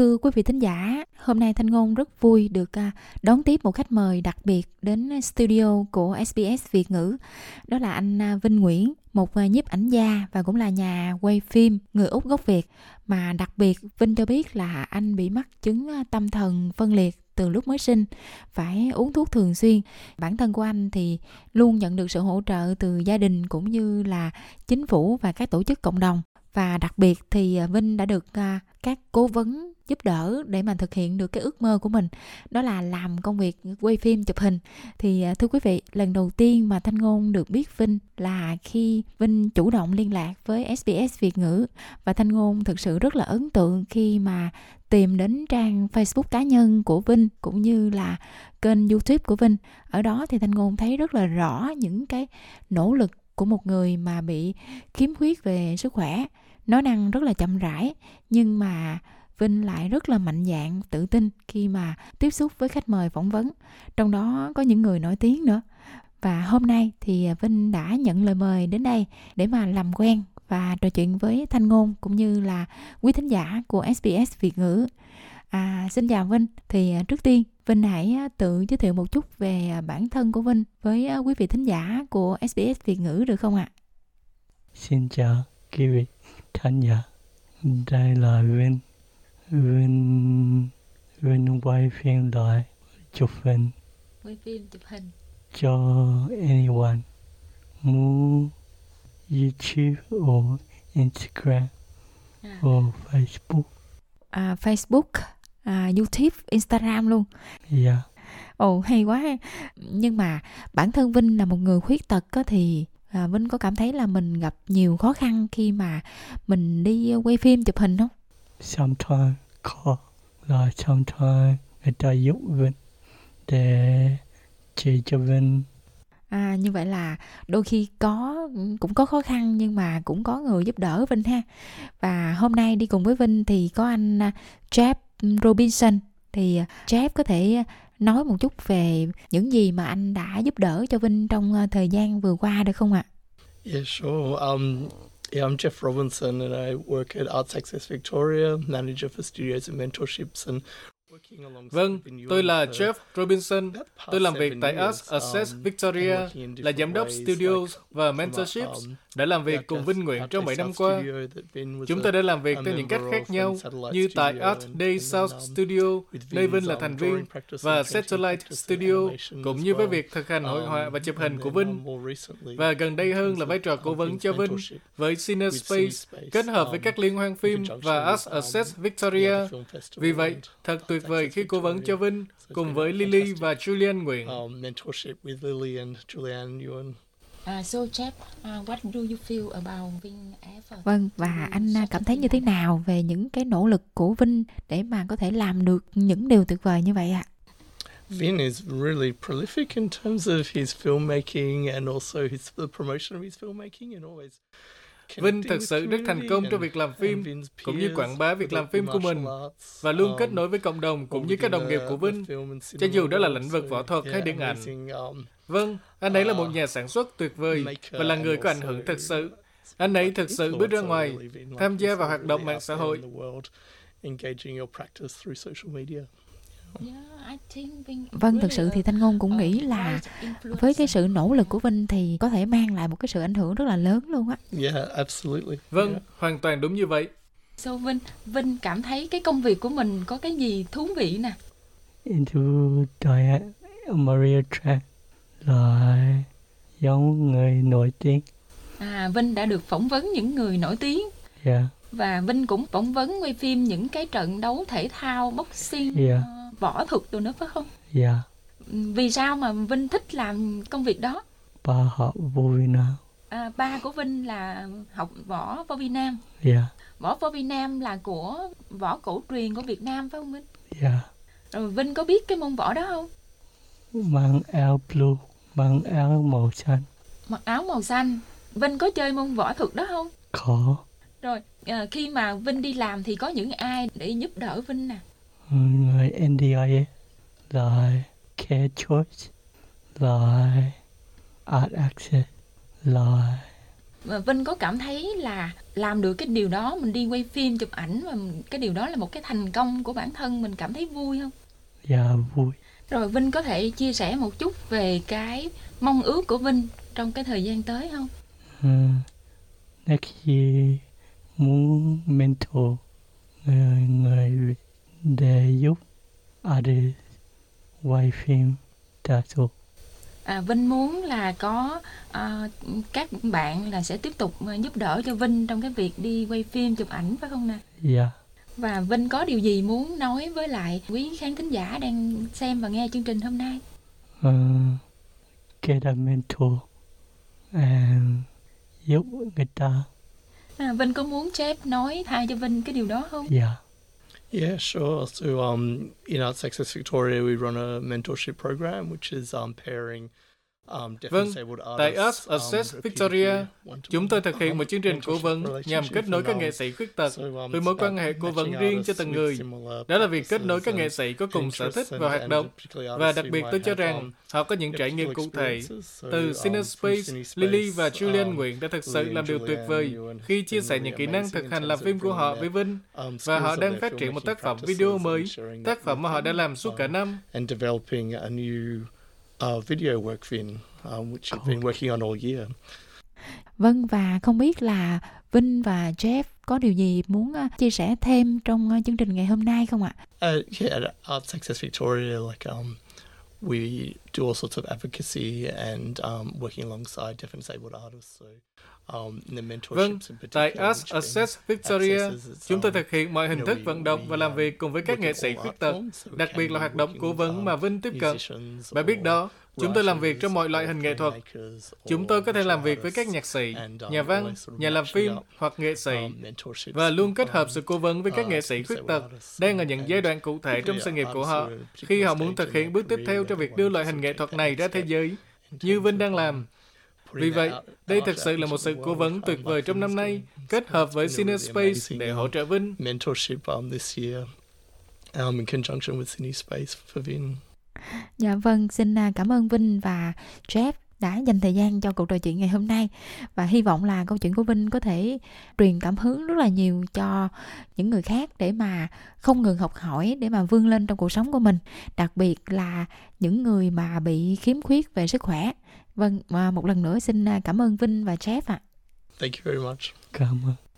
Thưa quý vị thính giả, hôm nay Thanh Ngôn rất vui được à, đón tiếp một khách mời đặc biệt đến studio của SBS Việt ngữ. Đó là anh à, Vinh Nguyễn, một à, nhiếp ảnh gia và cũng là nhà quay phim người Úc gốc Việt. Mà đặc biệt Vinh cho biết là anh bị mắc chứng tâm thần phân liệt từ lúc mới sinh phải uống thuốc thường xuyên bản thân của anh thì luôn nhận được sự hỗ trợ từ gia đình cũng như là chính phủ và các tổ chức cộng đồng và đặc biệt thì Vinh đã được các cố vấn giúp đỡ để mà thực hiện được cái ước mơ của mình. Đó là làm công việc, quay phim, chụp hình. Thì à, thưa quý vị, lần đầu tiên mà thanh ngôn được biết vinh là khi vinh chủ động liên lạc với sbs việt ngữ. Và thanh ngôn thực sự rất là ấn tượng khi mà tìm đến trang facebook cá nhân của vinh cũng như là kênh youtube của vinh. Ở đó thì thanh ngôn thấy rất là rõ những cái nỗ lực của một người mà bị khiếm khuyết về sức khỏe. Nói năng rất là chậm rãi, nhưng mà Vinh lại rất là mạnh dạn, tự tin khi mà tiếp xúc với khách mời phỏng vấn. Trong đó có những người nổi tiếng nữa. Và hôm nay thì Vinh đã nhận lời mời đến đây để mà làm quen và trò chuyện với Thanh Ngôn cũng như là quý thính giả của SBS Việt ngữ. À, xin chào Vinh. Thì à, trước tiên Vinh hãy à, tự giới thiệu một chút về à, bản thân của Vinh với quý vị thính giả của SBS Việt ngữ được không ạ? Xin chào quý vị khán giả. Đây là Vinh Vinh Vinh quay phim lại chụp hình. Quay phim chụp hình. Cho anyone. Muốn YouTube or Instagram à. or Facebook. À, Facebook à, YouTube Instagram luôn. Dạ. Yeah. ồ hay quá nhưng mà bản thân Vinh là một người khuyết tật có thì à, Vinh có cảm thấy là mình gặp nhiều khó khăn khi mà mình đi quay phim chụp hình không? Sometimes có là sometimes người ta giúp Vinh để chỉ cho Vinh À, như vậy là đôi khi có cũng có khó khăn nhưng mà cũng có người giúp đỡ Vinh ha. Và hôm nay đi cùng với Vinh thì có anh à, Jeff Robinson thì à, Jeff có thể nói một chút về những gì mà anh đã giúp đỡ cho Vinh trong à, thời gian vừa qua được không ạ? Yeah, sure. Um, Yeah, I'm Jeff Robinson and I work at Arts Access Victoria, manager for studios and mentorships and Vâng, tôi là Jeff Robinson. Tôi làm việc tại Arts Access um, Victoria, là giám đốc studios và mentorships, um, đã làm việc cùng Vinh Nguyện trong 7 năm qua. Chúng tôi đã làm việc theo những cách khác nhau, như tại Art Day South um, Studio, nơi Vinh là thành viên, và Satellite Studio, cũng như với việc thực hành hội họa và chụp hình của Vinh. Và gần đây hơn là vai trò cố vấn cho Vinh với Cine Space, kết hợp với các liên hoan phim và Arts Access Victoria. Vì vậy, thật tuyệt vời khi cố vấn cho Vinh cùng với Lily và Julian Nguyễn. Uh, so Jeff, uh, what do you feel about Vinh effort? Vâng, và anh uh, cảm thấy như thế nào về những cái nỗ lực của Vinh để mà có thể làm được những điều tuyệt vời như vậy ạ? Vin is really prolific in terms of his filmmaking and also his the promotion of his filmmaking and always Vinh thực sự rất thành công trong việc làm phim, cũng như quảng bá việc làm phim của mình, và luôn kết nối với cộng đồng cũng như các đồng nghiệp của Vinh, cho dù đó là lĩnh vực võ thuật hay điện ảnh. Vâng, anh ấy là một nhà sản xuất tuyệt vời và là người có ảnh hưởng thực sự. Anh ấy thực sự bước ra ngoài, tham gia vào hoạt động mạng xã hội. Vâng, thực sự thì Thanh Ngôn cũng nghĩ là với cái sự nỗ lực của Vinh thì có thể mang lại một cái sự ảnh hưởng rất là lớn luôn á. Yeah, absolutely. Vâng, yeah. hoàn toàn đúng như vậy. So Vinh, Vinh cảm thấy cái công việc của mình có cái gì thú vị nè? Into Diane Maria Track là giống người nổi tiếng. À, Vinh đã được phỏng vấn những người nổi tiếng. Yeah. Và Vinh cũng phỏng vấn quay phim những cái trận đấu thể thao boxing. Yeah võ thuật đồ nữa phải không? Dạ. Yeah. Vì sao mà Vinh thích làm công việc đó? Ba học vô Việt Nam. À, ba của Vinh là học võ vô Việt Nam. Dạ. Yeah. Võ vô Việt Nam là của võ cổ truyền của Việt Nam phải không Vinh? Dạ. Yeah. Rồi Vinh có biết cái môn võ đó không? Mang áo blue, mang áo màu xanh. Mặc áo màu xanh. Vinh có chơi môn võ thuật đó không? Có. Rồi, à, khi mà Vinh đi làm thì có những ai để giúp đỡ Vinh nè? Người NDIA lại Care Choice lại Art Access lại và Vinh có cảm thấy là làm được cái điều đó mình đi quay phim chụp ảnh và cái điều đó là một cái thành công của bản thân mình cảm thấy vui không? Dạ vui. Rồi Vinh có thể chia sẻ một chút về cái mong ước của Vinh trong cái thời gian tới không? Ừ, next year muốn mentor người, người để giúp others quay phim tattoo. À, Vinh muốn là có à, các bạn là sẽ tiếp tục à, giúp đỡ cho Vinh trong cái việc đi quay phim chụp ảnh phải không nè? Dạ. Và Vinh có điều gì muốn nói với lại quý khán thính giả đang xem và nghe chương trình hôm nay? Uh, get a mentor and giúp người ta. À, Vinh có muốn Jeff nói thay cho Vinh cái điều đó không? Dạ. Yeah. Yeah, sure. So, um, in Arts Access Victoria, we run a mentorship program, which is um, pairing vâng, tại Us um, Access Victoria, chúng tôi thực hiện một chương trình cố vấn nhằm kết nối các nghệ sĩ khuyết tật um, với mối quan hệ cố vấn riêng cho từng người. Đó là việc kết nối các nghệ sĩ có cùng sở thích và hoạt động. Và đặc biệt tôi cho rằng họ có những trải nghiệm cụ thể. Từ Cinespace, Lily và Julian Nguyện đã thực sự làm điều tuyệt vời khi chia sẻ những kỹ năng thực hành làm phim của họ với Vinh. Và họ đang phát triển một tác phẩm video mới, tác phẩm mà họ đã làm suốt cả năm uh, video work Vin, um, which I've been working on all year. Vâng và không biết là Vinh và Jeff có điều gì muốn uh, chia sẻ thêm trong uh, chương trình ngày hôm nay không ạ? Uh, yeah, at Arts Access Victoria, like um, we do all sorts of advocacy and um, working alongside deaf and disabled artists. So Um, vâng, tại Us Access Victoria, chúng tôi thực hiện mọi hình thức vận động và làm việc cùng với các nghệ sĩ khuyết tật, đặc biệt là hoạt động cố vấn mà Vinh tiếp cận. Bạn biết đó, chúng tôi làm việc trong mọi loại hình nghệ thuật. Chúng tôi có thể làm việc với các nhạc sĩ, nhà văn, nhà làm phim hoặc nghệ sĩ, và luôn kết hợp sự cố vấn với các nghệ sĩ khuyết tật đang ở những giai đoạn cụ thể trong sự nghiệp của họ khi họ muốn thực hiện bước tiếp theo cho việc đưa loại hình nghệ thuật này ra thế giới, như Vinh đang làm. Vì vậy, đây thực sự là một sự cố vấn tuyệt vời trong năm nay, kết hợp với Cinespace để hỗ trợ Vinh. Mentorship um, this year um, in conjunction with Cinespace for Vin. Dạ vâng, xin à, cảm ơn Vinh và Jeff đã dành thời gian cho cuộc trò chuyện ngày hôm nay và hy vọng là câu chuyện của Vinh có thể truyền cảm hứng rất là nhiều cho những người khác để mà không ngừng học hỏi để mà vươn lên trong cuộc sống của mình đặc biệt là những người mà bị khiếm khuyết về sức khỏe Vâng, và một lần nữa xin à, cảm ơn Vinh và Jeff ạ. Thank you very much. Cảm ơn.